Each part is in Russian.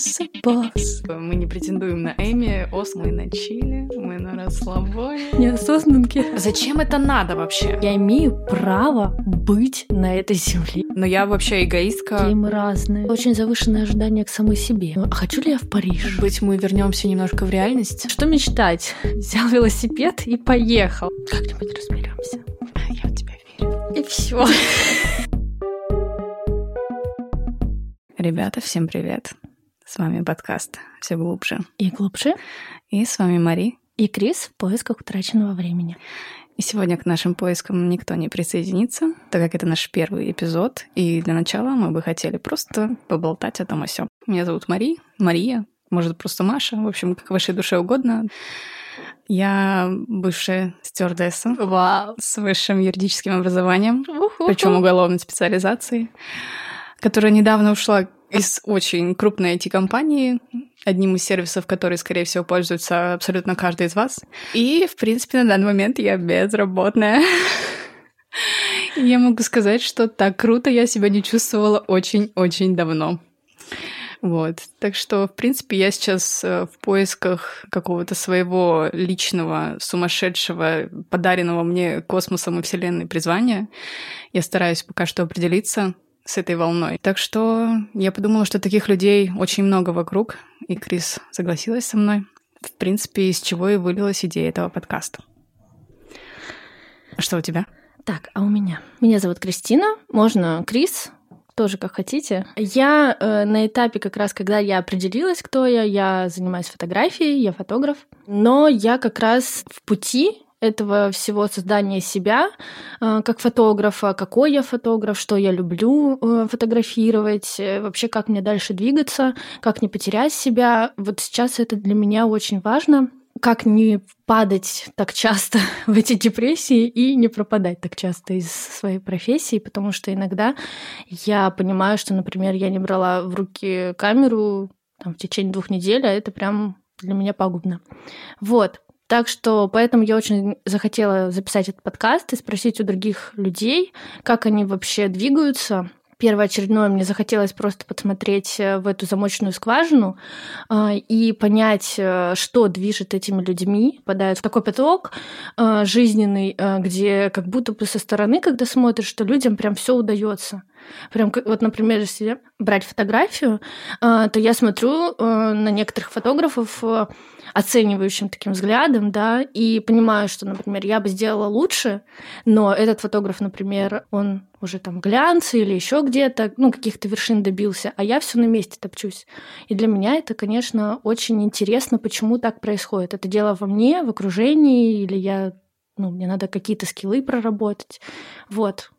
босс, босс. Мы не претендуем на Эми, ос мы на чили, мы на расслабоне. Неосознанки. Зачем это надо вообще? Я имею право быть на этой земле. Но я вообще эгоистка. Какие мы разные. Очень завышенные ожидания к самой себе. А хочу ли я в Париж? Быть мы вернемся немножко в реальность. Что мечтать? Взял велосипед и поехал. Как-нибудь разберемся. Я в тебя верю. И все. Ребята, всем привет. С вами подкаст «Все глубже». И глубже. И с вами Мари. И Крис в поисках утраченного времени. И сегодня к нашим поискам никто не присоединится, так как это наш первый эпизод. И для начала мы бы хотели просто поболтать о том о сём. Меня зовут Мари, Мария, может, просто Маша, в общем, как вашей душе угодно. Я бывшая стюардесса Вау. с высшим юридическим образованием, причем уголовной специализацией, которая недавно ушла из очень крупной IT-компании, одним из сервисов, который, скорее всего, пользуется абсолютно каждый из вас. И, в принципе, на данный момент я безработная. Я могу сказать, что так круто я себя не чувствовала очень-очень давно. Вот. Так что, в принципе, я сейчас э, в поисках какого-то своего личного, сумасшедшего, подаренного мне космосом и Вселенной призвания. Я стараюсь пока что определиться с этой волной. Так что я подумала, что таких людей очень много вокруг, и Крис согласилась со мной. В принципе, из чего и вылилась идея этого подкаста. Что у тебя? Так, а у меня? Меня зовут Кристина, можно Крис, тоже как хотите. Я э, на этапе как раз, когда я определилась, кто я, я занимаюсь фотографией, я фотограф, но я как раз в пути этого всего создания себя э, как фотографа, какой я фотограф, что я люблю э, фотографировать, э, вообще как мне дальше двигаться, как не потерять себя. Вот сейчас это для меня очень важно как не падать так часто в эти депрессии и не пропадать так часто из своей профессии, потому что иногда я понимаю, что, например, я не брала в руки камеру там, в течение двух недель, а это прям для меня пагубно. Вот. Так что поэтому я очень захотела записать этот подкаст и спросить у других людей, как они вообще двигаются, первоочередное мне захотелось просто посмотреть э, в эту замочную скважину э, и понять, э, что движет этими людьми, попадают в такой поток жизненный, где как будто бы со стороны, когда смотришь, что людям прям все удается. Прям вот, например, если брать фотографию, то я смотрю на некоторых фотографов оценивающим таким взглядом, да, и понимаю, что, например, я бы сделала лучше, но этот фотограф, например, он уже там глянце или еще где-то, ну, каких-то вершин добился, а я все на месте топчусь. И для меня это, конечно, очень интересно, почему так происходит. Это дело во мне, в окружении, или я, ну, мне надо какие-то скиллы проработать. Вот.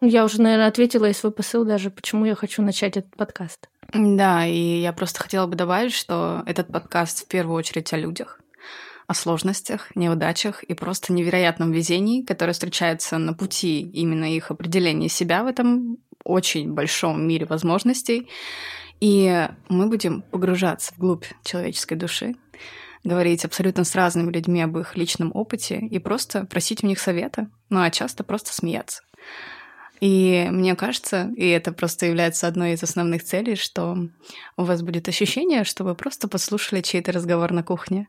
Я уже, наверное, ответила и свой посыл даже, почему я хочу начать этот подкаст. Да, и я просто хотела бы добавить, что этот подкаст в первую очередь о людях, о сложностях, неудачах и просто невероятном везении, которое встречается на пути именно их определения себя в этом очень большом мире возможностей. И мы будем погружаться вглубь человеческой души, говорить абсолютно с разными людьми об их личном опыте и просто просить у них совета, ну а часто просто смеяться. И мне кажется, и это просто является одной из основных целей, что у вас будет ощущение, что вы просто послушали чей-то разговор на кухне.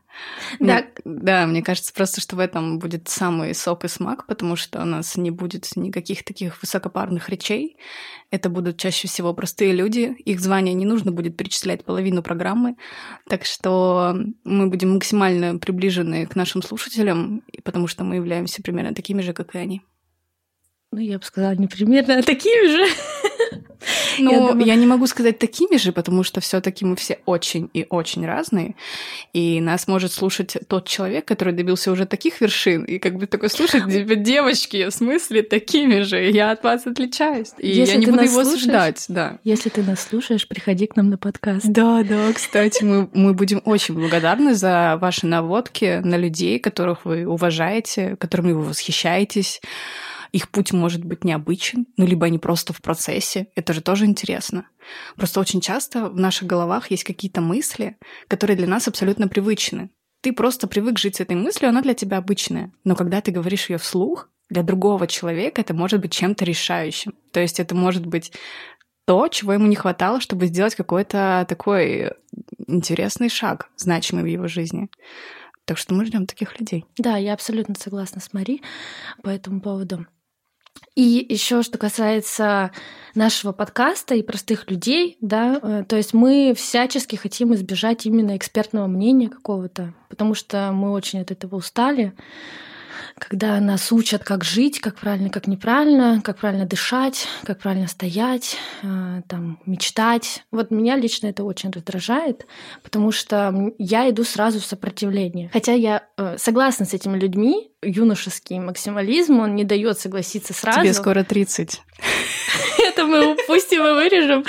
Да. Мне, да, мне кажется просто, что в этом будет самый сок и смак, потому что у нас не будет никаких таких высокопарных речей. Это будут чаще всего простые люди, их звания не нужно будет перечислять половину программы, так что мы будем максимально приближены к нашим слушателям, потому что мы являемся примерно такими же, как и они. Ну, я бы сказала, не примерно, а такими же. Ну, я, думаю... я не могу сказать такими же, потому что все-таки мы все очень и очень разные. И нас может слушать тот человек, который добился уже таких вершин, и как бы такой слушать, типа, девочки, в смысле, такими же, я от вас отличаюсь. И Если я не буду его осуждать, да. Если ты нас слушаешь, приходи к нам на подкаст. Да, да, кстати, мы, мы будем очень благодарны за ваши наводки на людей, которых вы уважаете, которыми вы восхищаетесь их путь может быть необычен, ну, либо они просто в процессе. Это же тоже интересно. Просто очень часто в наших головах есть какие-то мысли, которые для нас абсолютно привычны. Ты просто привык жить с этой мыслью, она для тебя обычная. Но когда ты говоришь ее вслух, для другого человека это может быть чем-то решающим. То есть это может быть то, чего ему не хватало, чтобы сделать какой-то такой интересный шаг, значимый в его жизни. Так что мы ждем таких людей. Да, я абсолютно согласна с Мари по этому поводу. И еще что касается нашего подкаста и простых людей, да, э, то есть мы всячески хотим избежать именно экспертного мнения какого-то, потому что мы очень от этого устали когда нас учат, как жить, как правильно, как неправильно, как правильно дышать, как правильно стоять, э, там, мечтать. Вот меня лично это очень раздражает, потому что я иду сразу в сопротивление. Хотя я э, согласна с этими людьми, юношеский максимализм, он не дает согласиться сразу. Тебе скоро 30. Это мы упустим и вырежем.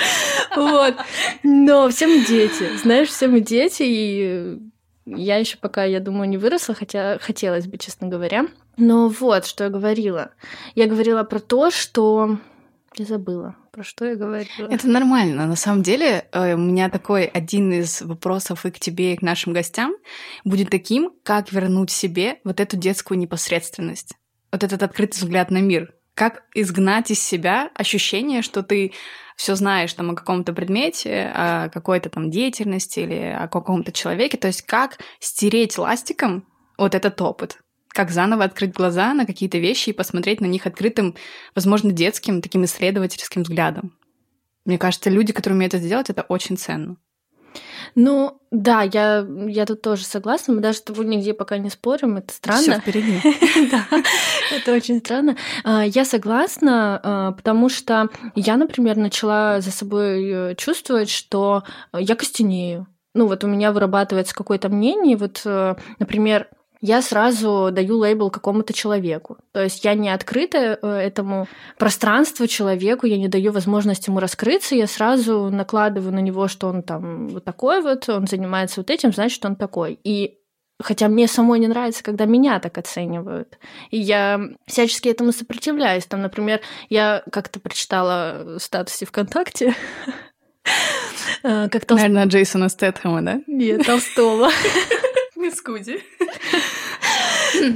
Вот. Но все мы дети. Знаешь, все мы дети, и я еще пока, я думаю, не выросла, хотя хотелось бы, честно говоря. Но вот, что я говорила. Я говорила про то, что... Я забыла, про что я говорила. Это нормально. На самом деле, э, у меня такой один из вопросов и к тебе, и к нашим гостям будет таким, как вернуть себе вот эту детскую непосредственность, вот этот открытый взгляд на мир. Как изгнать из себя ощущение, что ты все знаешь там о каком-то предмете, о какой-то там деятельности или о каком-то человеке. То есть как стереть ластиком вот этот опыт как заново открыть глаза на какие-то вещи и посмотреть на них открытым, возможно, детским, таким исследовательским взглядом. Мне кажется, люди, которые умеют это сделать, это очень ценно. Ну, да, я, я тут тоже согласна. Мы даже с тобой нигде пока не спорим. Это странно. Всё впереди. Да, это очень странно. А, я согласна, а, потому что я, например, начала за собой э, чувствовать, что я костенею. Ну, вот у меня вырабатывается какое-то мнение. Вот, э, например, я сразу даю лейбл какому-то человеку. То есть я не открыта э, этому пространству человеку, я не даю возможность ему раскрыться, я сразу накладываю на него, что он там вот такой вот, он занимается вот этим, значит, он такой. И Хотя мне самой не нравится, когда меня так оценивают. И я всячески этому сопротивляюсь. Там, например, я как-то прочитала в статусе ВКонтакте, э, как Толст... Наверное, Джейсона Стэтхэма, да? Нет, Толстого. Мискуди.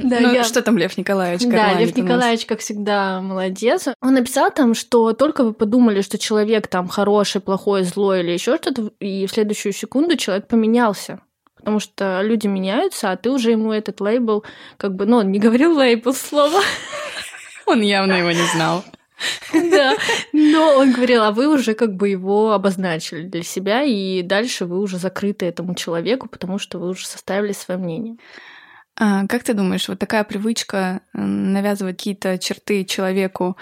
Да, ну, я... что там Лев Николаевич? Да, Лев Николаевич, как всегда, молодец. Он написал там, что только вы подумали, что человек там хороший, плохой, злой или еще что-то, и в следующую секунду человек поменялся. Потому что люди меняются, а ты уже ему этот лейбл, как бы, ну, он не говорил лейбл слова. Он явно его не знал. Да, но он говорил, а вы уже как бы его обозначили для себя, и дальше вы уже закрыты этому человеку, потому что вы уже составили свое мнение. А, как ты думаешь, вот такая привычка навязывать какие-то черты человеку,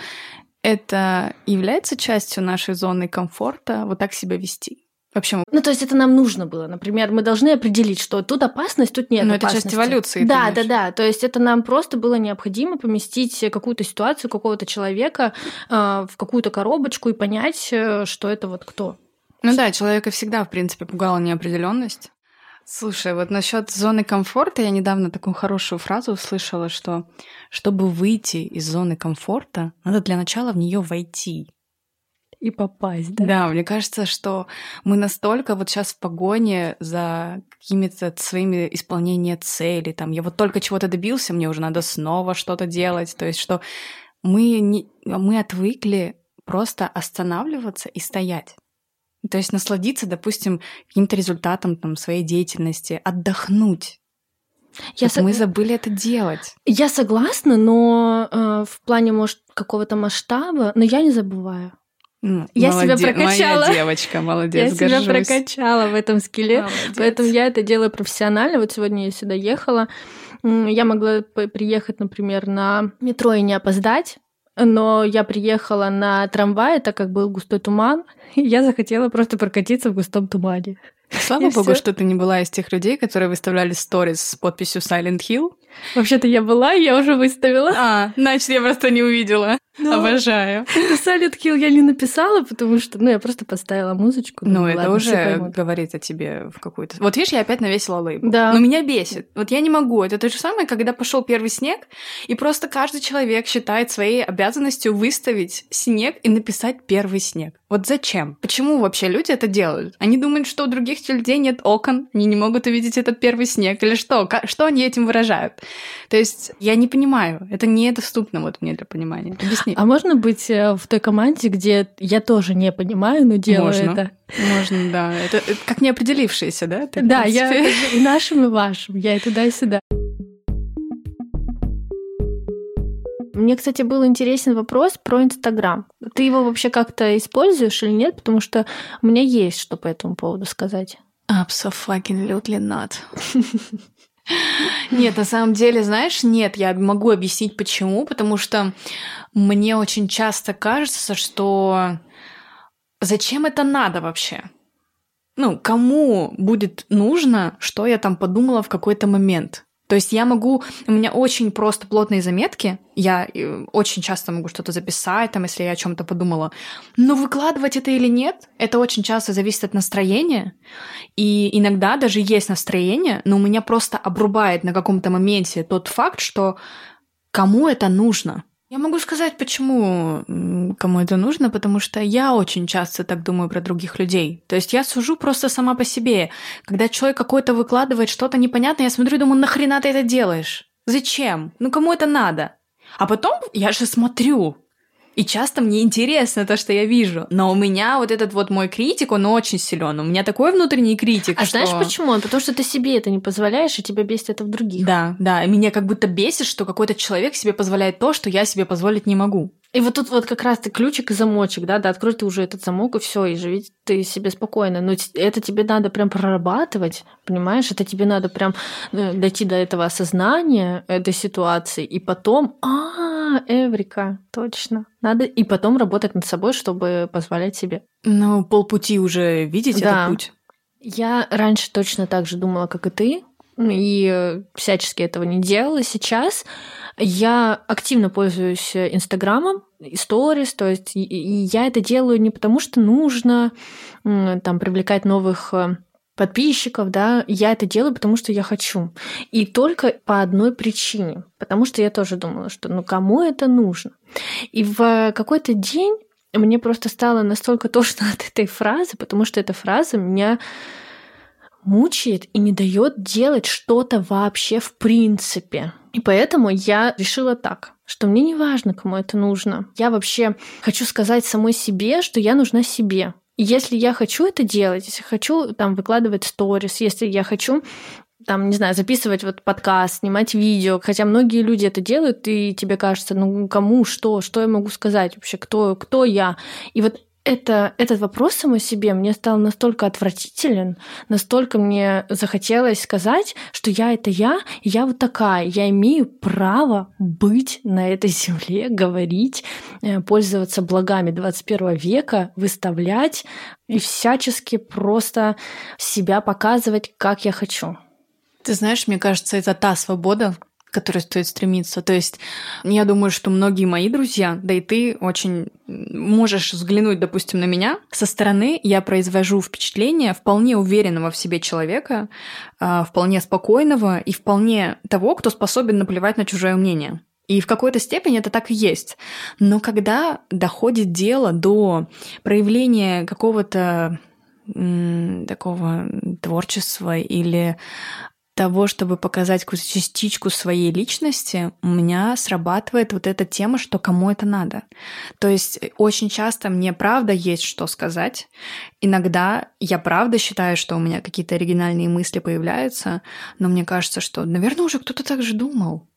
это является частью нашей зоны комфорта, вот так себя вести? Вообще, ну, то есть это нам нужно было. Например, мы должны определить, что тут опасность, тут нет Но опасности. это часть эволюции. Да, да, да. То есть это нам просто было необходимо поместить какую-то ситуацию какого-то человека э, в какую-то коробочку и понять, э, что это вот кто. Ну да, человека всегда, в принципе, пугала неопределенность. Слушай, вот насчет зоны комфорта я недавно такую хорошую фразу услышала, что чтобы выйти из зоны комфорта, надо для начала в нее войти. И попасть, да? Да, мне кажется, что мы настолько вот сейчас в погоне за какими-то своими исполнением целей, там, я вот только чего-то добился, мне уже надо снова что-то делать, то есть что мы, не, мы отвыкли просто останавливаться и стоять. То есть насладиться, допустим, каким-то результатом там, своей деятельности, отдохнуть. Я вот со... Мы забыли это делать. Я согласна, но э, в плане, может, какого-то масштаба, но я не забываю. Я молоде... себя прокачала. Моя девочка, молодец, Я горжусь. себя прокачала в этом скилле, молодец. поэтому я это делаю профессионально. Вот сегодня я сюда ехала, я могла приехать, например, на метро и не опоздать, но я приехала на трамвае, так как был густой туман, и я захотела просто прокатиться в густом тумане. Слава богу, всё. что ты не была из тех людей, которые выставляли сторис с подписью Silent Hill. Вообще-то я была, я уже выставила. А, значит, я просто не увидела. Но... Обожаю. Silent Hill я не написала, потому что, ну, я просто поставила музычку. Ну, это ладно, уже говорит о тебе в какую-то... Вот видишь, я опять навесила лейбл. Да. Но меня бесит. Вот я не могу. Это то же самое, когда пошел первый снег, и просто каждый человек считает своей обязанностью выставить снег и написать первый снег. Вот зачем? Почему вообще люди это делают? Они думают, что у других людей нет окон, они не могут увидеть этот первый снег, или что? Что они этим выражают? То есть я не понимаю, это недоступно вот мне для понимания. Объясни. А можно быть э, в той команде, где я тоже не понимаю, но делаю можно. это? Можно, да. Это, это как неопределившиеся, да? Ты, да, я и нашим, и вашим. Я и туда, и сюда. Мне, кстати, был интересен вопрос про Инстаграм. Ты его вообще как-то используешь или нет? Потому что у меня есть что по этому поводу сказать. Absolutely not. Нет, на самом деле, знаешь, нет, я могу объяснить почему, потому что мне очень часто кажется, что зачем это надо вообще? Ну, кому будет нужно, что я там подумала в какой-то момент? То есть я могу, у меня очень просто плотные заметки, я э, очень часто могу что-то записать, там, если я о чем-то подумала, но выкладывать это или нет, это очень часто зависит от настроения, и иногда даже есть настроение, но у меня просто обрубает на каком-то моменте тот факт, что кому это нужно. Я могу сказать, почему кому это нужно, потому что я очень часто так думаю про других людей. То есть я сужу просто сама по себе. Когда человек какой-то выкладывает что-то непонятное, я смотрю и думаю, нахрена ты это делаешь? Зачем? Ну кому это надо? А потом я же смотрю, и часто мне интересно то, что я вижу. Но у меня вот этот вот мой критик, он очень силен. У меня такой внутренний критик. А что... знаешь почему? Потому что ты себе это не позволяешь, и тебя бесит это в других. Да, да. И меня как будто бесит, что какой-то человек себе позволяет то, что я себе позволить не могу. И вот тут вот как раз ты ключик и замочек, да, да, открой ты уже этот замок, и все, и живи ты себе спокойно. Но это тебе надо прям прорабатывать, понимаешь? Это тебе надо прям э, дойти до этого осознания этой ситуации, и потом, а, Эврика, точно. Надо и потом работать над собой, чтобы позволять себе. Ну, полпути уже видеть да. этот путь. Я раньше точно так же думала, как и ты, и э, всячески этого не делала. Сейчас я активно пользуюсь Инстаграмом, сторис, то есть и я это делаю не потому, что нужно там привлекать новых э, подписчиков, да, я это делаю, потому что я хочу. И только по одной причине. Потому что я тоже думала, что ну кому это нужно? И в какой-то день мне просто стало настолько тошно от этой фразы, потому что эта фраза меня мучает и не дает делать что-то вообще в принципе. И поэтому я решила так, что мне не важно, кому это нужно. Я вообще хочу сказать самой себе, что я нужна себе. И если я хочу это делать, если хочу там выкладывать сторис, если я хочу там, не знаю, записывать вот подкаст, снимать видео, хотя многие люди это делают, и тебе кажется, ну кому, что, что я могу сказать вообще, кто, кто я. И вот это, этот вопрос самой себе мне стал настолько отвратителен, настолько мне захотелось сказать, что я это я, я вот такая, я имею право быть на этой земле, говорить, э, пользоваться благами 21 века, выставлять и всячески просто себя показывать, как я хочу. Ты знаешь, мне кажется, это та свобода, которой стоит стремиться. То есть я думаю, что многие мои друзья, да и ты очень можешь взглянуть, допустим, на меня. Со стороны я произвожу впечатление вполне уверенного в себе человека, а, вполне спокойного и вполне того, кто способен наплевать на чужое мнение. И в какой-то степени это так и есть. Но когда доходит дело до проявления какого-то такого творчества или того, чтобы показать какую-то частичку своей личности, у меня срабатывает вот эта тема, что кому это надо. То есть э, очень часто мне правда есть что сказать. Иногда я правда считаю, что у меня какие-то оригинальные мысли появляются, но мне кажется, что, наверное, уже кто-то так же думал.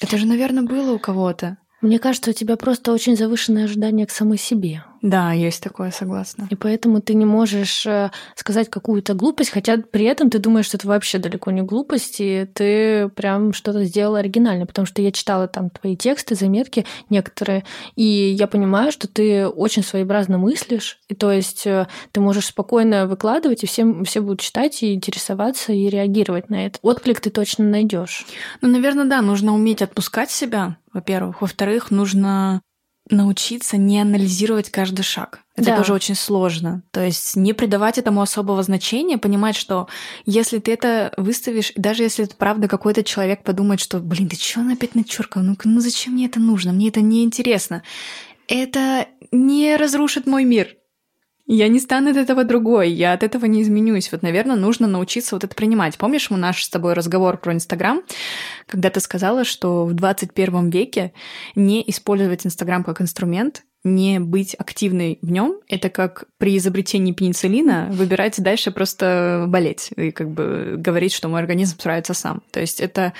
Это же, наверное, было у кого-то. Мне кажется, у тебя просто очень завышенное ожидание к самой себе. Да, есть такое, согласна. И поэтому ты не можешь э, сказать какую-то глупость, хотя при этом ты думаешь, что это вообще далеко не глупость, и ты прям что-то сделала оригинально, потому что я читала там твои тексты, заметки некоторые, и я понимаю, что ты очень своеобразно мыслишь, и то есть э, ты можешь спокойно выкладывать, и всем, все будут читать и интересоваться, и реагировать на это. Отклик ты точно найдешь. Ну, наверное, да, нужно уметь отпускать себя, во-первых. Во-вторых, нужно научиться не анализировать каждый шаг. Это да. тоже очень сложно. То есть не придавать этому особого значения, понимать, что если ты это выставишь, даже если это правда какой-то человек подумает, что, блин, ты чё он опять начеркал? Ну, ну зачем мне это нужно? Мне это не интересно. Это не разрушит мой мир. Я не стану от этого другой, я от этого не изменюсь. Вот, наверное, нужно научиться вот это принимать. Помнишь мы наш с тобой разговор про Инстаграм, когда ты сказала, что в 21 веке не использовать Инстаграм как инструмент, не быть активной в нем, это как при изобретении пенициллина выбирать дальше просто болеть и как бы говорить, что мой организм справится сам. То есть это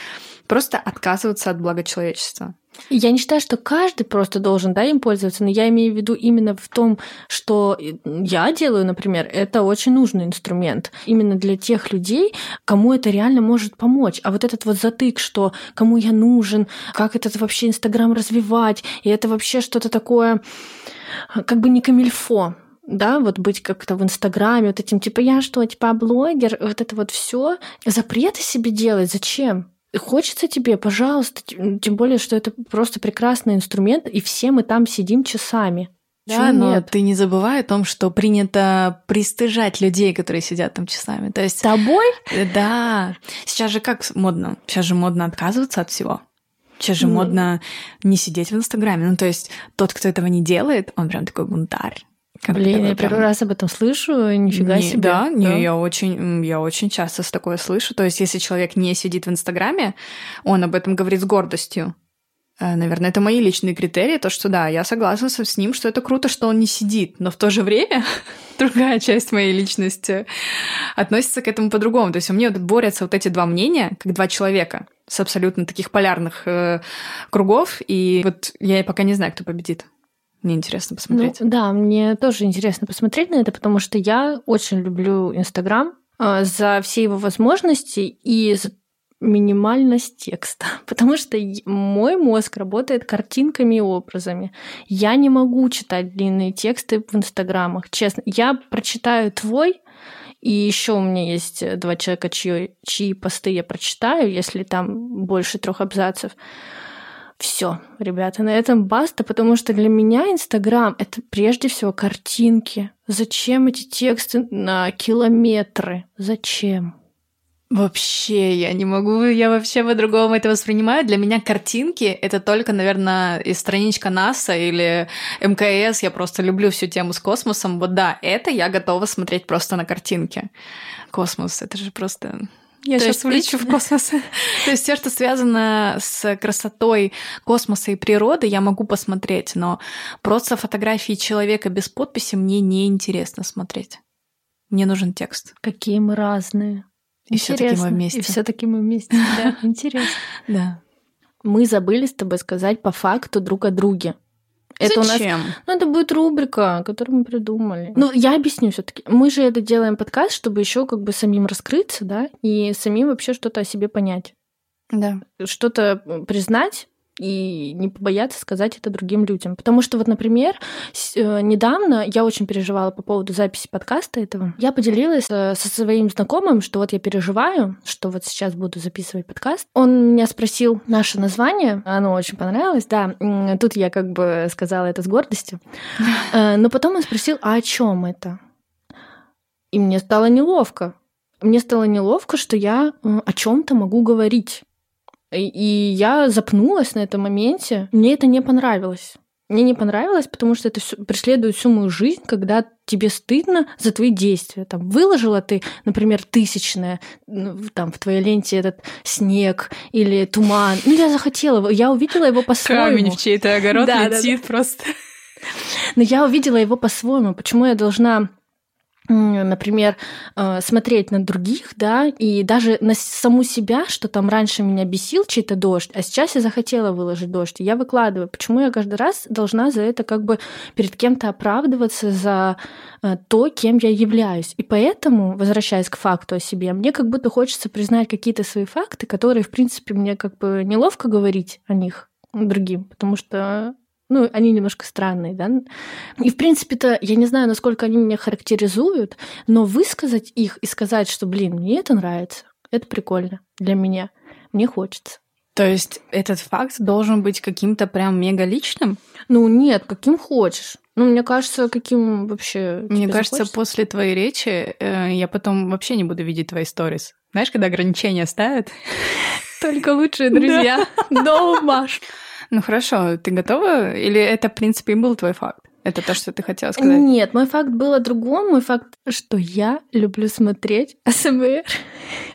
просто отказываться от блага человечества. Я не считаю, что каждый просто должен да, им пользоваться, но я имею в виду именно в том, что я делаю, например, это очень нужный инструмент именно для тех людей, кому это реально может помочь. А вот этот вот затык, что кому я нужен, как этот вообще Инстаграм развивать, и это вообще что-то такое как бы не камильфо, да, вот быть как-то в Инстаграме, вот этим, типа, я что, типа, блогер, вот это вот все запреты себе делать, зачем? Хочется тебе, пожалуйста, тем более, что это просто прекрасный инструмент, и все мы там сидим часами. Да, Чего но нет? ты не забывай о том, что принято пристыжать людей, которые сидят там часами. То есть... Тобой? Э, да. Сейчас же как модно? Сейчас же модно отказываться от всего. Сейчас же ну... модно не сидеть в Инстаграме. Ну, то есть тот, кто этого не делает, он прям такой бунтарь. Как Блин, я первый раз об этом слышу, нифига не, себе. Да, да, не, я очень, я очень часто с такое слышу. То есть, если человек не сидит в Инстаграме, он об этом говорит с гордостью. Э, наверное, это мои личные критерии, то, что да, я согласна с ним, что это круто, что он не сидит, но в то же время другая часть моей личности относится к этому по-другому. То есть у меня вот борются вот эти два мнения, как два человека с абсолютно таких полярных э, кругов, и вот я пока не знаю, кто победит. Мне интересно посмотреть. Ну, да, мне тоже интересно посмотреть на это, потому что я очень люблю Инстаграм э, за все его возможности и за минимальность текста, потому что мой мозг работает картинками и образами. Я не могу читать длинные тексты в инстаграмах, честно. Я прочитаю твой, и еще у меня есть два человека, чьи, чьи посты я прочитаю, если там больше трех абзацев. Все, ребята, на этом баста, потому что для меня Инстаграм — это прежде всего картинки. Зачем эти тексты на километры? Зачем? Вообще, я не могу, я вообще по-другому это воспринимаю. Для меня картинки — это только, наверное, из страничка НАСА или МКС. Я просто люблю всю тему с космосом. Вот да, это я готова смотреть просто на картинки. Космос — это же просто я То сейчас улечу в космос. То есть все, что связано с красотой космоса и природы, я могу посмотреть, но просто фотографии человека без подписи мне не интересно смотреть. Мне нужен текст. Какие мы разные. И все-таки мы вместе. И все-таки мы вместе. Да, интересно. Да. Мы забыли с тобой сказать по факту друг о друге. Это Зачем? У нас, ну, это будет рубрика, которую мы придумали. Ну, я объясню все таки Мы же это делаем подкаст, чтобы еще как бы самим раскрыться, да, и самим вообще что-то о себе понять. Да. Что-то признать, и не побояться сказать это другим людям. Потому что вот, например, э, недавно я очень переживала по поводу записи подкаста этого. Я поделилась э, со своим знакомым, что вот я переживаю, что вот сейчас буду записывать подкаст. Он меня спросил наше название, оно очень понравилось, да. Тут я как бы сказала это с гордостью. Э, но потом он спросил, а о чем это? И мне стало неловко. Мне стало неловко, что я о чем-то могу говорить. И я запнулась на этом моменте. Мне это не понравилось. Мне не понравилось, потому что это все преследует всю мою жизнь, когда тебе стыдно за твои действия. Там выложила ты, например, тысячное, там в твоей ленте этот снег или туман. Ну, я захотела, я увидела его по-своему. Камень в чей-то огород да, летит да, да. просто. Но я увидела его по-своему. Почему я должна например, э, смотреть на других, да, и даже на саму себя, что там раньше меня бесил чей-то дождь, а сейчас я захотела выложить дождь, и я выкладываю. Почему я каждый раз должна за это как бы перед кем-то оправдываться за э, то, кем я являюсь? И поэтому, возвращаясь к факту о себе, мне как будто хочется признать какие-то свои факты, которые, в принципе, мне как бы неловко говорить о них другим, потому что ну, они немножко странные, да. И, в принципе-то, я не знаю, насколько они меня характеризуют, но высказать их и сказать, что, блин, мне это нравится, это прикольно для меня, мне хочется. То есть этот факт должен быть каким-то прям мега личным? Ну, нет, каким хочешь. Ну, мне кажется, каким вообще... Мне кажется, захочется? после твоей речи э, я потом вообще не буду видеть твои сторис. Знаешь, когда ограничения ставят? Только лучшие друзья. No, Маш. Ну хорошо, ты готова? Или это, в принципе, и был твой факт? Это то, что ты хотела сказать? Нет, мой факт был о другом. Мой факт, что я люблю смотреть АСМР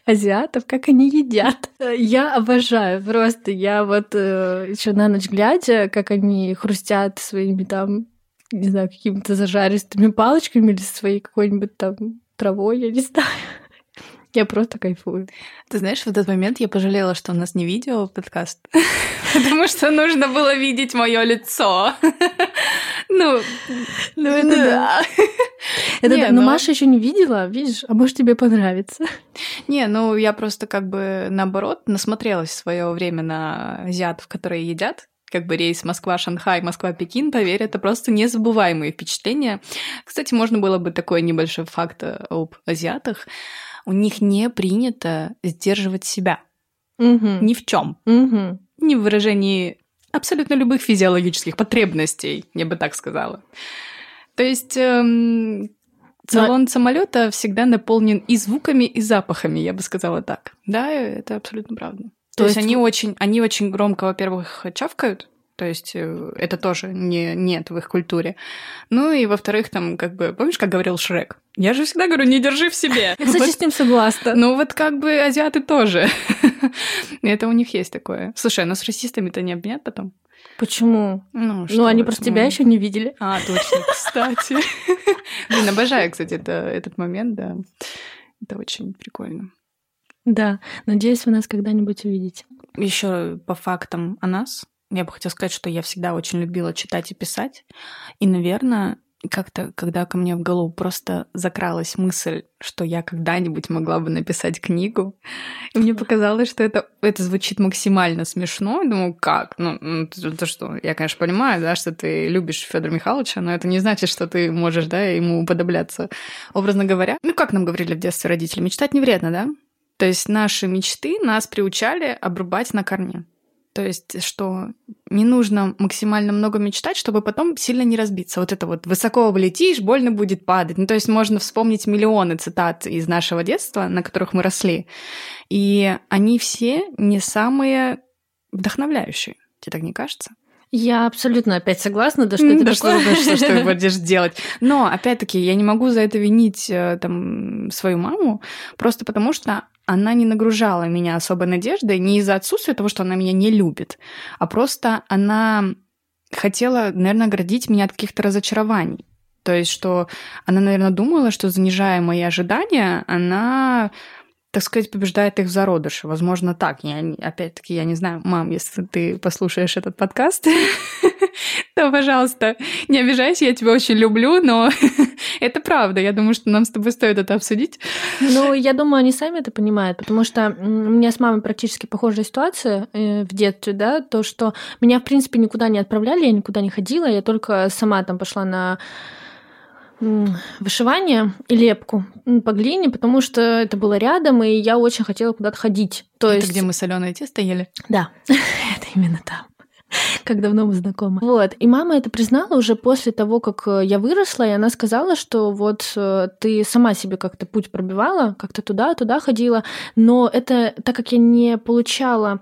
азиатов, как они едят. Я обожаю просто. Я вот э, еще на ночь глядя, как они хрустят своими там, не знаю, какими-то зажаристыми палочками или своей какой-нибудь там травой, я не знаю. Я просто кайфую. Ты знаешь, в этот момент я пожалела, что у нас не видео подкаст, потому что нужно было видеть мое лицо. Ну, ну это да. Это да. Но ну Маша еще не видела, видишь, а может тебе понравится. Не, ну я просто как бы наоборот насмотрелась в свое время на азиатов, которые едят, как бы рейс Москва-Шанхай, Москва-Пекин, поверь, это просто незабываемые впечатления. Кстати, можно было бы такой небольшой факт об азиатах у них не принято сдерживать себя. Угу. Ни в чем. Угу. Ни в выражении абсолютно любых физиологических потребностей, я бы так сказала. То есть эм, салон Но... самолета всегда наполнен и звуками, и запахами, я бы сказала так. Да, это абсолютно правда. То, То есть, есть они очень, они очень громко, во-первых, чавкают, то есть э, это тоже не, нет в их культуре. Ну и во-вторых, там как бы, помнишь, как говорил Шрек? Я же всегда говорю, не держи в себе. Я, кстати, с ним согласна. Ну вот как бы азиаты тоже. Это у них есть такое. Слушай, а нас с расистами-то не обвинят потом? Почему? Ну, ну они просто тебя еще не видели. А, точно, кстати. Блин, обожаю, кстати, это, этот момент, да. Это очень прикольно. Да, надеюсь, вы нас когда-нибудь увидите. Еще по фактам о нас. Я бы хотела сказать, что я всегда очень любила читать и писать. И, наверное, как-то, когда ко мне в голову просто закралась мысль, что я когда-нибудь могла бы написать книгу, и мне показалось, что это, это звучит максимально смешно. Я думаю, как? Ну, ну то что, я, конечно, понимаю, да, что ты любишь Федора Михайловича, но это не значит, что ты можешь, да, ему уподобляться. Образно говоря, ну, как нам говорили в детстве родители, мечтать не вредно, да? То есть наши мечты нас приучали обрубать на корне. То есть, что не нужно максимально много мечтать, чтобы потом сильно не разбиться. Вот это вот «высоко облетишь, больно будет падать». Ну, то есть можно вспомнить миллионы цитат из нашего детства, на которых мы росли. И они все не самые вдохновляющие. Тебе так не кажется? Я абсолютно опять согласна, да что ты да что, что, что ты будешь делать. Но, опять-таки, я не могу за это винить э, там, свою маму, просто потому что она не нагружала меня особой надеждой не из-за отсутствия того, что она меня не любит, а просто она хотела, наверное, оградить меня от каких-то разочарований. То есть, что она, наверное, думала, что занижая мои ожидания, она так сказать, побеждает их в зародыше. Возможно, так. Я, опять-таки, я не знаю, мам, если ты послушаешь этот подкаст, то, пожалуйста, не обижайся, я тебя очень люблю, но это правда. Я думаю, что нам с тобой стоит это обсудить. Ну, я думаю, они сами это понимают, потому что у меня с мамой практически похожая ситуация э, в детстве, да, то, что меня, в принципе, никуда не отправляли, я никуда не ходила, я только сама там пошла на вышивание и лепку по глине, потому что это было рядом, и я очень хотела куда-то ходить. То это есть... где мы соленое тесто ели? Да, это именно там как давно мы знакомы. Вот. И мама это признала уже после того, как э, я выросла, и она сказала, что вот э, ты сама себе как-то путь пробивала, как-то туда, туда ходила, но это так как я не получала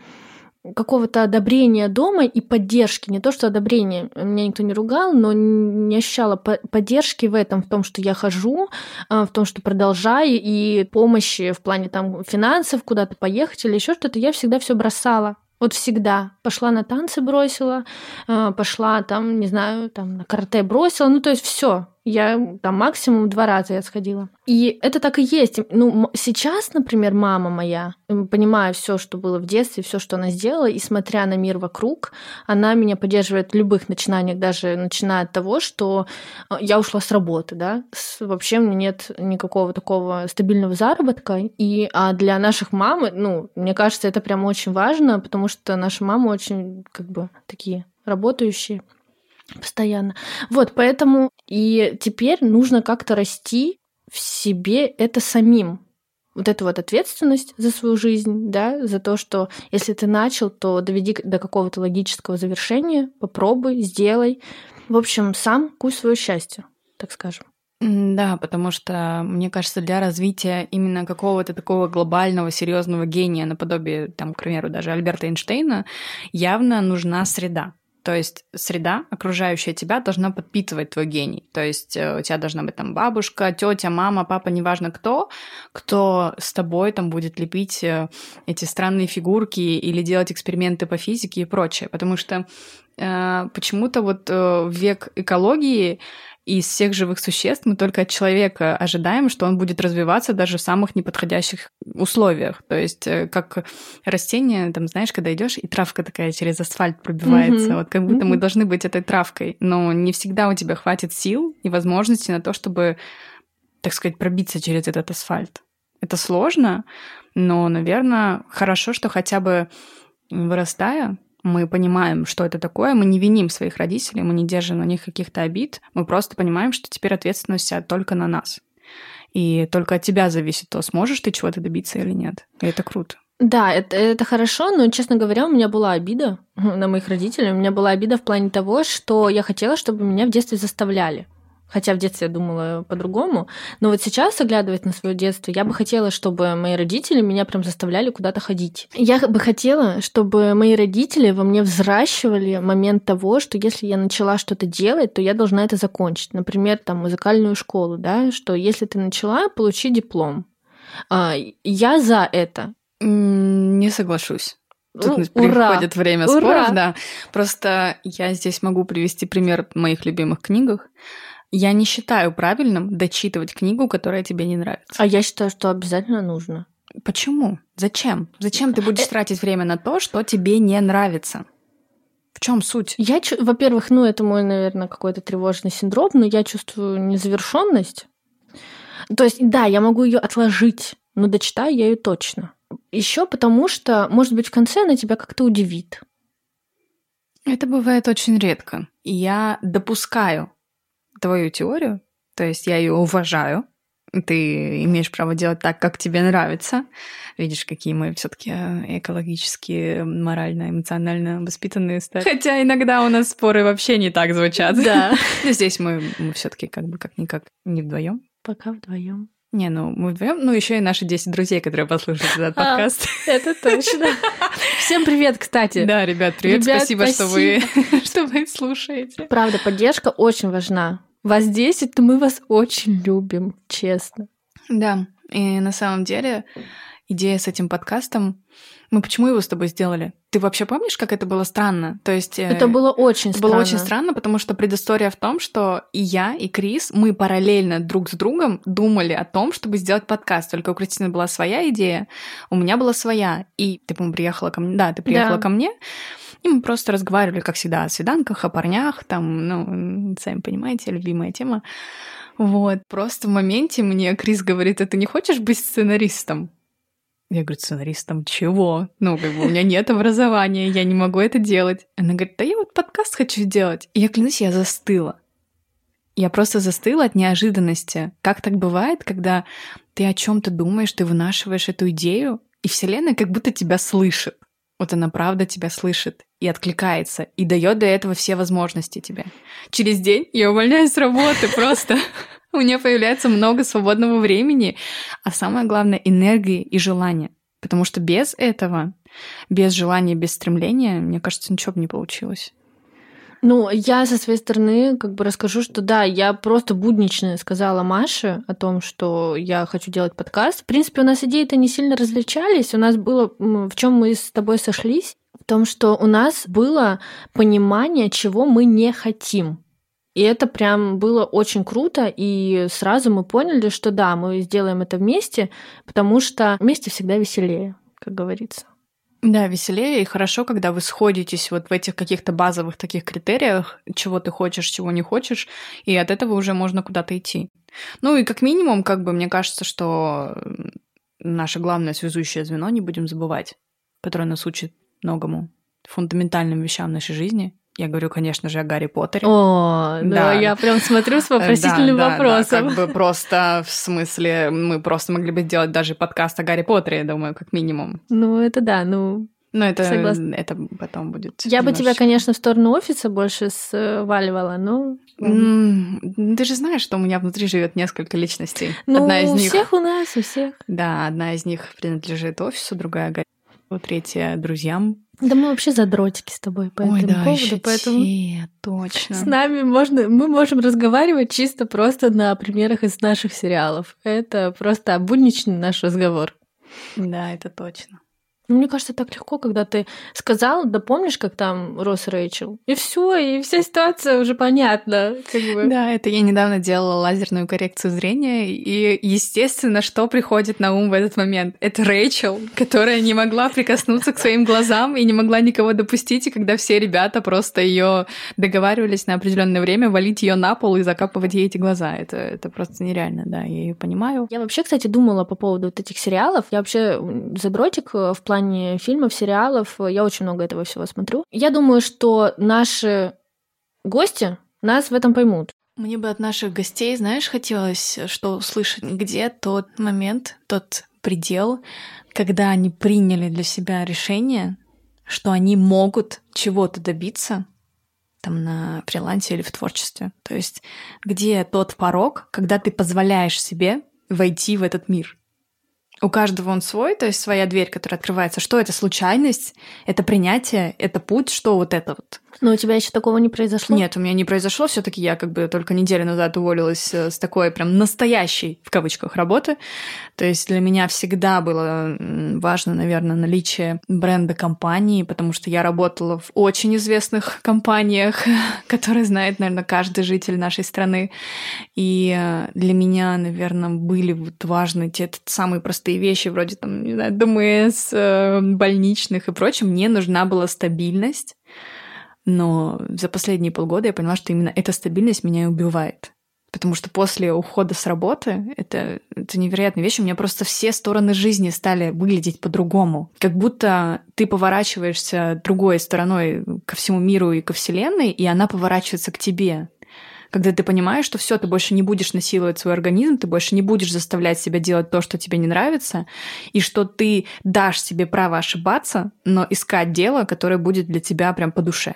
какого-то одобрения дома и поддержки. Не то, что одобрение, меня никто не ругал, но не ощущала поддержки в этом, в том, что я хожу, а, в том, что продолжаю, и помощи в плане там финансов, куда-то поехать или еще что-то, я всегда все бросала. Вот всегда. Пошла на танцы бросила, а, пошла там, не знаю, там на карате бросила. Ну, то есть все. Я там максимум два раза я сходила. И это так и есть. Ну, сейчас, например, мама моя, понимая все, что было в детстве, все, что она сделала, и смотря на мир вокруг, она меня поддерживает в любых начинаниях, даже начиная от того, что э, я ушла с работы, да, вообще у меня нет никакого такого стабильного заработка, и а для наших мам, ну, мне кажется, это прям очень важно, потому что наши мамы очень, как бы, такие работающие постоянно. Вот, поэтому и теперь нужно как-то расти в себе это самим. Вот эту вот ответственность за свою жизнь, да, за то, что если ты начал, то доведи до какого-то логического завершения, попробуй, сделай. В общем, сам куй свое счастье, так скажем. Да, потому что, мне кажется, для развития именно какого-то такого глобального, серьезного гения, наподобие, там, к примеру, даже Альберта Эйнштейна, явно нужна среда. То есть среда, окружающая тебя, должна подпитывать твой гений. То есть э, у тебя должна быть там бабушка, тетя, мама, папа, неважно кто, кто с тобой там будет лепить э, эти странные фигурки или делать эксперименты по физике и прочее. Потому что э, почему-то вот э, век экологии из всех живых существ мы только от человека ожидаем, что он будет развиваться даже в самых неподходящих условиях. То есть э, как растение, там, знаешь, когда идешь и травка такая через асфальт пробивается, mm-hmm. вот как будто mm-hmm. мы должны быть этой травкой, но не всегда у тебя хватит сил и возможности на то, чтобы, так сказать, пробиться через этот асфальт. Это сложно, но, наверное, хорошо, что хотя бы вырастая, мы понимаем, что это такое, мы не виним своих родителей, мы не держим на них каких-то обид, мы просто понимаем, что теперь ответственность вся только на нас. И только от тебя зависит то, сможешь ты чего-то добиться или нет. И это круто. Да, это, это хорошо, но, честно говоря, у меня была обида на моих родителей. У меня была обида в плане того, что я хотела, чтобы меня в детстве заставляли. Хотя в детстве я думала по-другому. Но вот сейчас, оглядываясь на свое детство, я бы хотела, чтобы мои родители меня прям заставляли куда-то ходить. Я бы хотела, чтобы мои родители во мне взращивали момент того, что если я начала что-то делать, то я должна это закончить. Например, там музыкальную школу, да, что если ты начала, получи диплом. А, я за это. Не соглашусь. Тут ну, приходит время Ура! споров, да. Просто я здесь могу привести пример моих любимых книгах. Я не считаю правильным дочитывать книгу, которая тебе не нравится. А я считаю, что обязательно нужно. Почему? Зачем? Зачем ты будешь э, тратить время на то, что тебе не нравится? В чем суть? Я, во-первых, ну это мой, наверное, какой-то тревожный синдром, но я чувствую незавершенность. То есть, да, я могу ее отложить, но дочитаю я ее точно. Еще потому что, может быть, в конце она тебя как-то удивит. Это бывает очень редко. Я допускаю твою теорию, то есть я ее уважаю, ты имеешь право делать так, как тебе нравится. Видишь, какие мы все-таки э, экологически, морально, эмоционально воспитанные стали. Хотя иногда у нас споры вообще не так звучат. Да. Но здесь мы, мы все-таки как бы как-никак не вдвоем. Пока вдвоем. Не, ну мы вдвоем, ну еще и наши 10 друзей, которые послушают этот а, подкаст. А, это точно. Всем привет, кстати. Да, ребят, привет, ребят, спасибо, спасибо, что вы, что вы слушаете. Правда, поддержка очень важна вас 10, то мы вас очень любим, честно. Да, и на самом деле идея с этим подкастом, мы почему его с тобой сделали? Ты вообще помнишь, как это было странно? То есть... Э, это было очень это странно. было очень странно, потому что предыстория в том, что и я, и Крис, мы параллельно друг с другом думали о том, чтобы сделать подкаст. Только у Кристины была своя идея, у меня была своя. И ты, по-моему, приехала ко мне. Да, ты приехала да. ко мне. И мы просто разговаривали, как всегда, о свиданках, о парнях, там, ну, сами понимаете, любимая тема. Вот, просто в моменте мне Крис говорит, а ты не хочешь быть сценаристом? Я говорю, сценаристом чего? Ну, как бы у меня нет образования, я не могу это делать. Она говорит, да я вот подкаст хочу сделать. И я клянусь, я застыла. Я просто застыла от неожиданности. Как так бывает, когда ты о чем-то думаешь, ты вынашиваешь эту идею, и Вселенная как будто тебя слышит. Вот она правда тебя слышит и откликается, и дает до этого все возможности тебе. Через день я увольняюсь с работы просто. У меня появляется много свободного времени, а самое главное — энергии и желания. Потому что без этого, без желания, без стремления, мне кажется, ничего бы не получилось. Ну, я со своей стороны как бы расскажу, что да, я просто буднично сказала Маше о том, что я хочу делать подкаст. В принципе, у нас идеи-то не сильно различались. У нас было, в чем мы с тобой сошлись, в том, что у нас было понимание, чего мы не хотим. И это прям было очень круто, и сразу мы поняли, что да, мы сделаем это вместе, потому что вместе всегда веселее, как говорится. Да, веселее и хорошо, когда вы сходитесь вот в этих каких-то базовых таких критериях, чего ты хочешь, чего не хочешь, и от этого уже можно куда-то идти. Ну и как минимум, как бы мне кажется, что наше главное связующее звено, не будем забывать, которое нас учит многому фундаментальным вещам нашей жизни, я говорю, конечно же, о Гарри Поттере. О, да, да я прям смотрю с вопросительным да, вопросом. Да, как бы просто, в смысле, мы просто могли бы сделать даже подкаст о Гарри Поттере, я думаю, как минимум. Ну, это да, ну, ну, это, Согласна. это потом будет. Я немножечко. бы тебя, конечно, в сторону офиса больше сваливала, но. Mm, ты же знаешь, что у меня внутри живет несколько личностей. Ну, одна из у них... всех у нас, у всех. Да, одна из них принадлежит офису, другая третье друзьям. Да мы вообще задротики с тобой по Ой, этому да, поводу, еще поэтому те, точно. с нами можно, мы можем разговаривать чисто просто на примерах из наших сериалов. Это просто будничный наш разговор. Да, это точно. Ну, мне кажется, так легко, когда ты сказал, да помнишь, как там рос Рэйчел? И все, и вся ситуация уже понятна. Как бы. Да, это я недавно делала лазерную коррекцию зрения, и, естественно, что приходит на ум в этот момент? Это Рэйчел, которая не могла прикоснуться к своим глазам и не могла никого допустить, и когда все ребята просто ее договаривались на определенное время валить ее на пол и закапывать ей эти глаза. Это, это просто нереально, да, я ее понимаю. Я вообще, кстати, думала по поводу вот этих сериалов. Я вообще задротик в плане плане фильмов, сериалов. Я очень много этого всего смотрю. Я думаю, что наши гости нас в этом поймут. Мне бы от наших гостей, знаешь, хотелось что услышать, где тот момент, тот предел, когда они приняли для себя решение, что они могут чего-то добиться там на фрилансе или в творчестве. То есть где тот порог, когда ты позволяешь себе войти в этот мир. У каждого он свой, то есть своя дверь, которая открывается. Что это случайность? Это принятие? Это путь? Что вот это вот? Но у тебя еще такого не произошло? Нет, у меня не произошло. Все-таки я как бы только неделю назад уволилась э, с такой прям настоящей, в кавычках, работы. То есть для меня всегда было важно, наверное, наличие бренда компании, потому что я работала в очень известных компаниях, которые знает, наверное, каждый житель нашей страны. И э, для меня, наверное, были вот важны те самые простые вещи, вроде там, не знаю, ДМС, э, больничных и прочее. Мне нужна была стабильность но за последние полгода я поняла, что именно эта стабильность меня и убивает. Потому что после ухода с работы это, это невероятная вещь. У меня просто все стороны жизни стали выглядеть по-другому. Как будто ты поворачиваешься другой стороной ко всему миру и ко Вселенной, и она поворачивается к тебе. Когда ты понимаешь, что все, ты больше не будешь насиловать свой организм, ты больше не будешь заставлять себя делать то, что тебе не нравится, и что ты дашь себе право ошибаться, но искать дело, которое будет для тебя прям по душе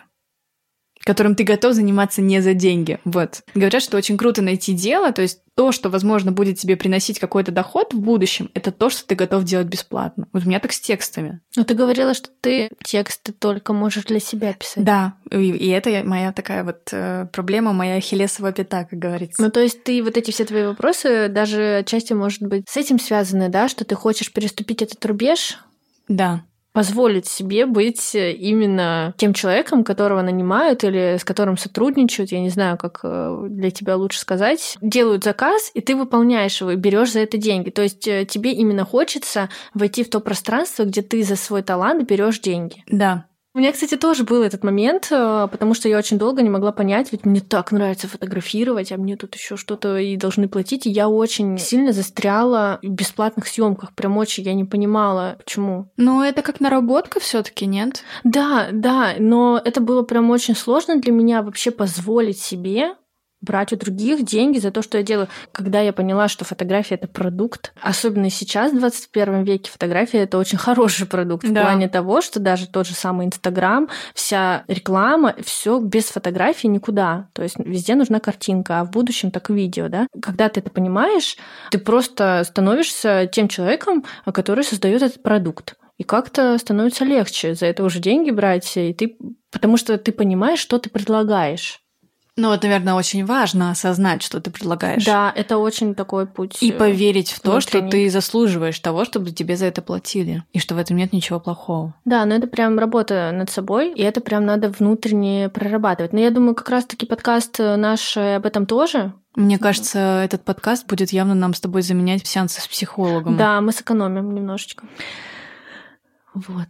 которым ты готов заниматься не за деньги. Вот. Говорят, что очень круто найти дело, то есть то, что, возможно, будет тебе приносить какой-то доход в будущем, это то, что ты готов делать бесплатно. Вот у меня так с текстами. Но ты говорила, что ты тексты только можешь для себя писать. Да, и, и это моя такая вот э, проблема, моя хилесова пята, как говорится. Ну, то есть ты вот эти все твои вопросы даже отчасти, может быть, с этим связаны, да, что ты хочешь переступить этот рубеж? Да позволить себе быть э, именно тем человеком, которого нанимают или с которым сотрудничают, я не знаю, как э, для тебя лучше сказать, делают заказ, и ты выполняешь его и берешь за это деньги. То есть э, тебе именно хочется войти в то пространство, где ты за свой талант берешь деньги. Да, у меня, кстати, тоже был этот момент, э, потому что я очень долго не могла понять, ведь мне так нравится фотографировать, а мне тут еще что-то и должны платить. И я очень сильно застряла в бесплатных съемках. Прям очень я не понимала, почему. Но это как наработка все-таки, нет? Да, да, но это было прям очень сложно для меня вообще позволить себе брать у других деньги за то, что я делаю. Когда я поняла, что фотография — это продукт, особенно сейчас, в 21 веке, фотография — это очень хороший продукт да. в плане того, что даже тот же самый Инстаграм, вся реклама, все без фотографии никуда. То есть везде нужна картинка, а в будущем так и видео, да? Когда ты это понимаешь, ты просто становишься тем человеком, который создает этот продукт. И как-то становится легче за это уже деньги брать, и ты, потому что ты понимаешь, что ты предлагаешь. Ну вот, наверное, очень важно осознать, что ты предлагаешь. Да, это очень такой путь. И поверить в то, внутренний. что ты заслуживаешь того, чтобы тебе за это платили. И что в этом нет ничего плохого. Да, но это прям работа над собой, и это прям надо внутренне прорабатывать. Но я думаю, как раз-таки подкаст наш об этом тоже. Мне кажется, этот подкаст будет явно нам с тобой заменять сеансы с психологом. Да, мы сэкономим немножечко. Вот.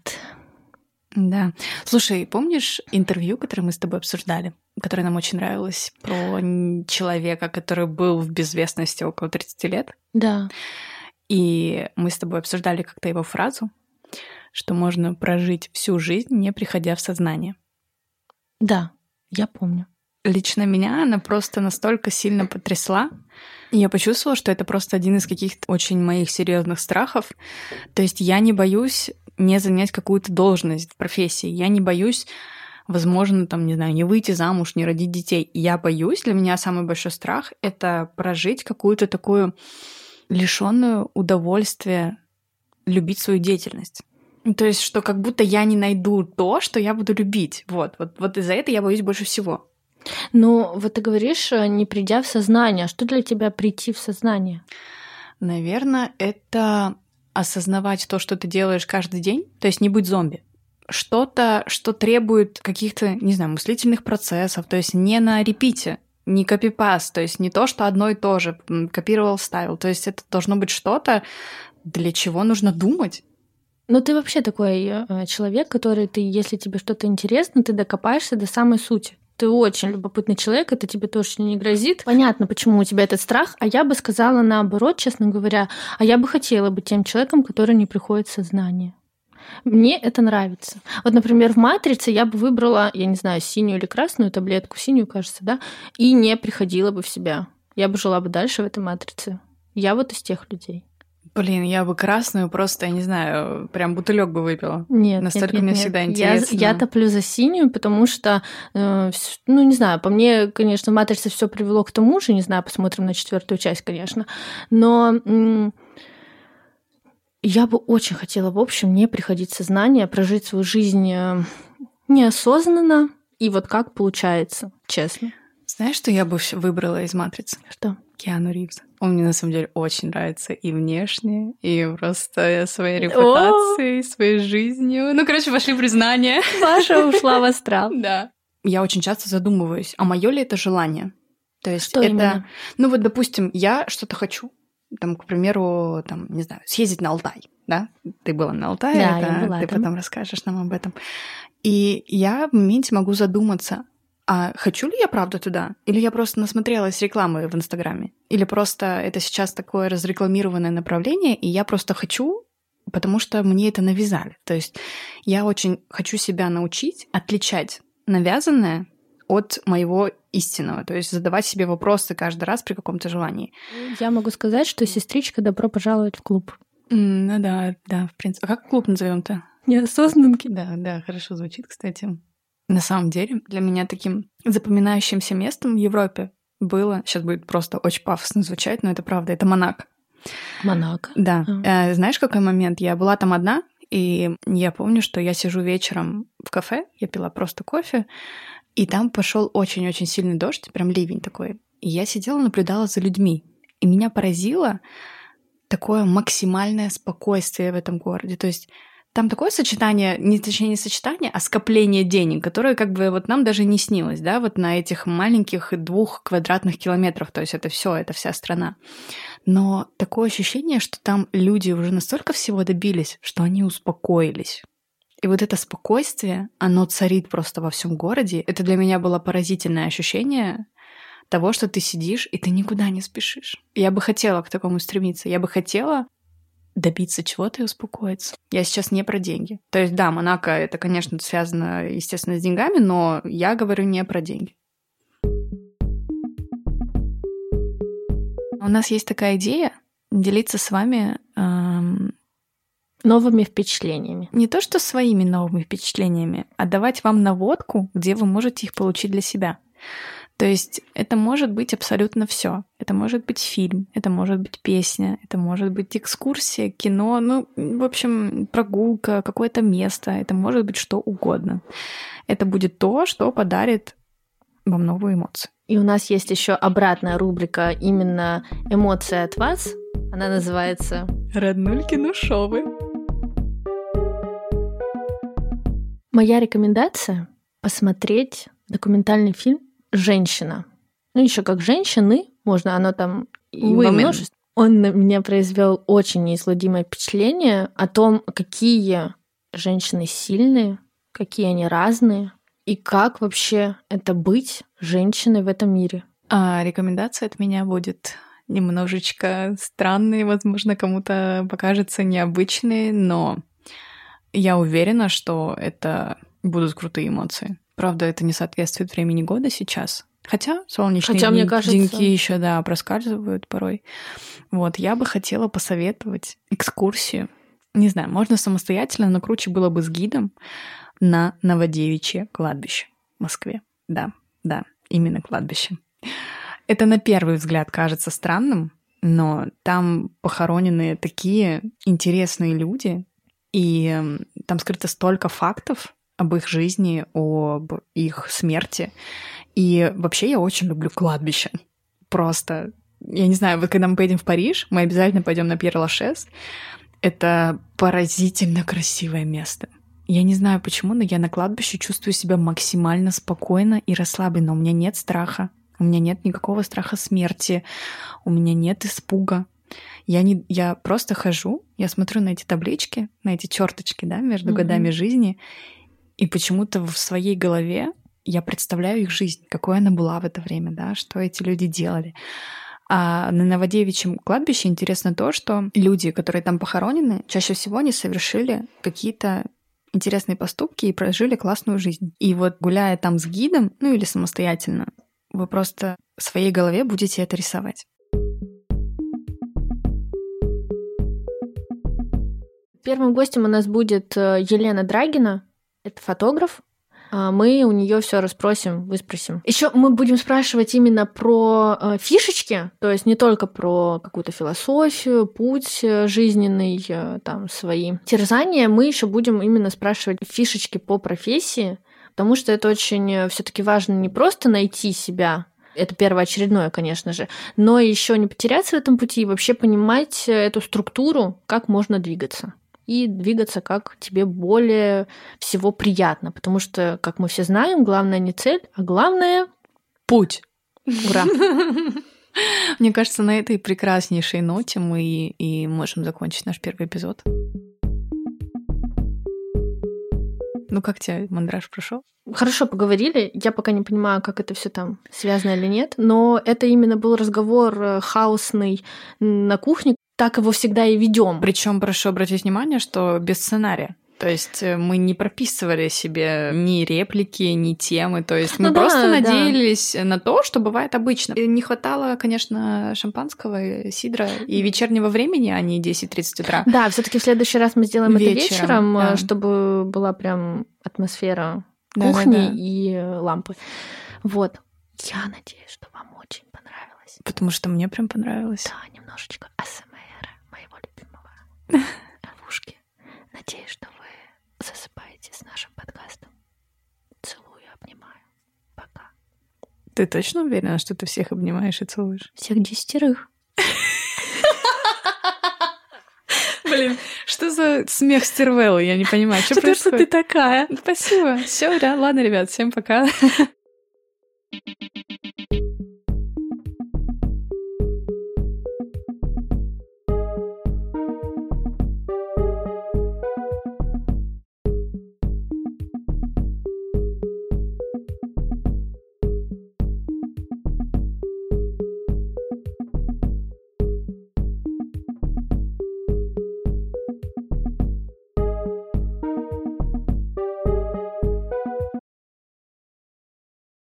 Да. Слушай, помнишь интервью, которое мы с тобой обсуждали, которое нам очень нравилось, про человека, который был в безвестности около 30 лет? Да. И мы с тобой обсуждали как-то его фразу, что можно прожить всю жизнь, не приходя в сознание. Да, я помню. Лично меня она просто настолько сильно потрясла. Я почувствовала, что это просто один из каких-то очень моих серьезных страхов. То есть я не боюсь не занять какую-то должность в профессии. Я не боюсь, возможно, там, не знаю, не выйти замуж, не родить детей. Я боюсь, для меня самый большой страх — это прожить какую-то такую лишенную удовольствия любить свою деятельность. То есть, что как будто я не найду то, что я буду любить. Вот, вот, вот из-за этого я боюсь больше всего. Ну, вот ты говоришь, э, не придя в сознание. Что для тебя прийти в сознание? Наверное, это осознавать то, что ты делаешь каждый день, то есть не быть зомби. Что-то, что требует каких-то, не знаю, мыслительных процессов, то есть не на репите, не копипаст, то есть не то, что одно и то же, копировал, ставил. То есть это должно быть что-то, для чего нужно думать. Ну, ты вообще такой э, человек, который ты, если тебе что-то интересно, ты докопаешься до самой сути. Ты очень любопытный человек, это тебе точно не грозит. Понятно, почему у тебя этот страх, а я бы сказала наоборот, честно говоря, а я бы хотела быть тем человеком, который не приходит в сознание. Мне это нравится. Вот, например, в «Матрице» я бы выбрала, я не знаю, синюю или красную таблетку, синюю, кажется, да, и не приходила бы в себя. Я бы жила бы дальше в этой «Матрице». Я вот из тех людей. Блин, я бы красную просто, я не знаю, прям бутылек бы выпила. Нет, Настолько нет, нет, мне нет. всегда интересно. Я, я топлю за синюю, потому что, э, ну, не знаю, по мне, конечно, матрица все привело к тому же, не знаю, посмотрим на четвертую часть, конечно. Но м- я бы очень хотела, в общем, не приходить в сознание, прожить свою жизнь э, неосознанно, и вот как получается, честно. Знаешь, что я бы выбрала из «Матрицы»? Что? Киану Ривз. Он мне на самом деле очень нравится и внешне, и просто своей репутацией, О! своей жизнью. Ну, короче, пошли признания. Паша ушла в астрал. Да. Я очень часто задумываюсь, а мое ли это желание? То есть что это, именно? ну вот, допустим, я что-то хочу, там, к примеру, там, не знаю, съездить на Алтай, да? Ты была на Алтае, да, да? я была ты там. потом расскажешь нам об этом. И я в моменте могу задуматься, а хочу ли я правда туда? Или я просто насмотрелась рекламы в Инстаграме? Или просто это сейчас такое разрекламированное направление, и я просто хочу, потому что мне это навязали. То есть я очень хочу себя научить отличать навязанное от моего истинного. То есть задавать себе вопросы каждый раз при каком-то желании. Я могу сказать, что сестричка добро пожаловать в клуб. Mm, ну да, да, в принципе. А как клуб назовем-то? Неосознанки. Да, да, хорошо звучит, кстати. На самом деле, для меня таким запоминающимся местом в Европе было, сейчас будет просто очень пафосно звучать, но это правда, это Монако. Монако? Да. А. Э, знаешь, какой момент? Я была там одна, и я помню, что я сижу вечером в кафе, я пила просто кофе, и там пошел очень-очень сильный дождь, прям ливень такой. И я сидела, наблюдала за людьми. И меня поразило такое максимальное спокойствие в этом городе. То есть там такое сочетание, не точнее не сочетание, а скопление денег, которое как бы вот нам даже не снилось, да, вот на этих маленьких двух квадратных километров, то есть это все, это вся страна. Но такое ощущение, что там люди уже настолько всего добились, что они успокоились. И вот это спокойствие, оно царит просто во всем городе. Это для меня было поразительное ощущение того, что ты сидишь и ты никуда не спешишь. Я бы хотела к такому стремиться. Я бы хотела добиться чего-то и успокоиться. Я сейчас не про деньги. То есть, да, Монако это, конечно, связано, естественно, с деньгами, но я говорю не про деньги. У нас есть такая идея делиться с вами эм, новыми впечатлениями. Не то, что своими новыми впечатлениями, а давать вам наводку, где вы можете их получить для себя. То есть это может быть абсолютно все. Это может быть фильм, это может быть песня, это может быть экскурсия, кино, ну, в общем, прогулка, какое-то место, это может быть что угодно. Это будет то, что подарит вам новые эмоции. И у нас есть еще обратная рубрика именно эмоции от вас. Она называется Роднульки Нушовы. Моя рекомендация посмотреть документальный фильм женщина. Ну, еще как женщины, можно оно там и во множестве. Он на меня произвел очень неизгладимое впечатление о том, какие женщины сильные, какие они разные, и как вообще это быть женщиной в этом мире. А рекомендация от меня будет немножечко странной, возможно, кому-то покажется необычной, но я уверена, что это будут крутые эмоции. Правда, это не соответствует времени года сейчас. Хотя солнечные Хотя, дни, мне кажется... деньки еще, да, проскальзывают порой. Вот, я бы хотела посоветовать экскурсию. Не знаю, можно самостоятельно, но круче было бы с гидом на Новодевичье кладбище в Москве. Да, да, именно кладбище. Это на первый взгляд кажется странным, но там похоронены такие интересные люди, и там скрыто столько фактов об их жизни, об их смерти. И вообще я очень люблю кладбище. Просто, я не знаю, вот когда мы поедем в Париж, мы обязательно пойдем на Пьер Лашес. Это поразительно красивое место. Я не знаю почему, но я на кладбище чувствую себя максимально спокойно и расслабленно. У меня нет страха. У меня нет никакого страха смерти. У меня нет испуга. Я, не, я просто хожу, я смотрю на эти таблички, на эти черточки, да, между mm-hmm. годами жизни, и почему-то в своей голове я представляю их жизнь, какой она была в это время, да, что эти люди делали. А на Новодевичьем кладбище интересно то, что люди, которые там похоронены, чаще всего они совершили какие-то интересные поступки и прожили классную жизнь. И вот гуляя там с гидом, ну или самостоятельно, вы просто в своей голове будете это рисовать. Первым гостем у нас будет э, Елена Драгина. Это фотограф. А мы у нее все расспросим, выспросим. Еще мы будем спрашивать именно про э, фишечки, то есть не только про какую-то философию, путь э, жизненный, там свои терзания. Мы еще будем именно спрашивать фишечки по профессии, потому что это очень все-таки важно не просто найти себя, это первоочередное, конечно же, но еще не потеряться в этом пути и вообще понимать эту структуру, как можно двигаться и двигаться как тебе более всего приятно. Потому что, как мы все знаем, главное не цель, а главное — путь. Ура! Мне кажется, на этой прекраснейшей ноте мы и можем закончить наш первый эпизод. Ну как тебе мандраж прошел? Хорошо поговорили. Я пока не понимаю, как это все там связано или нет, но это именно был разговор э, хаосный на кухне, так его всегда и ведем. Причем прошу обратить внимание, что без сценария. То есть э, мы не прописывали себе ни реплики, ни темы. То есть мы ну, просто да, надеялись да. на то, что бывает обычно. И не хватало, конечно, шампанского, сидра и вечернего времени, а не 10-30 утра. Да, все таки в следующий раз мы сделаем вечером, это вечером, да. чтобы была прям атмосфера да, кухни да, да. и лампы. Вот. Я надеюсь, что вам очень понравилось. Потому что мне прям понравилось. Да, немножечко АСМР ловушки. Надеюсь, что вы засыпаете с нашим подкастом. Целую, обнимаю. Пока. Ты точно уверена, что ты всех обнимаешь и целуешь? Всех десятерых. Блин, что за смех стервеллы? Я не понимаю, что, что происходит. ты такая. Спасибо. Все, да, ладно, ребят, всем пока.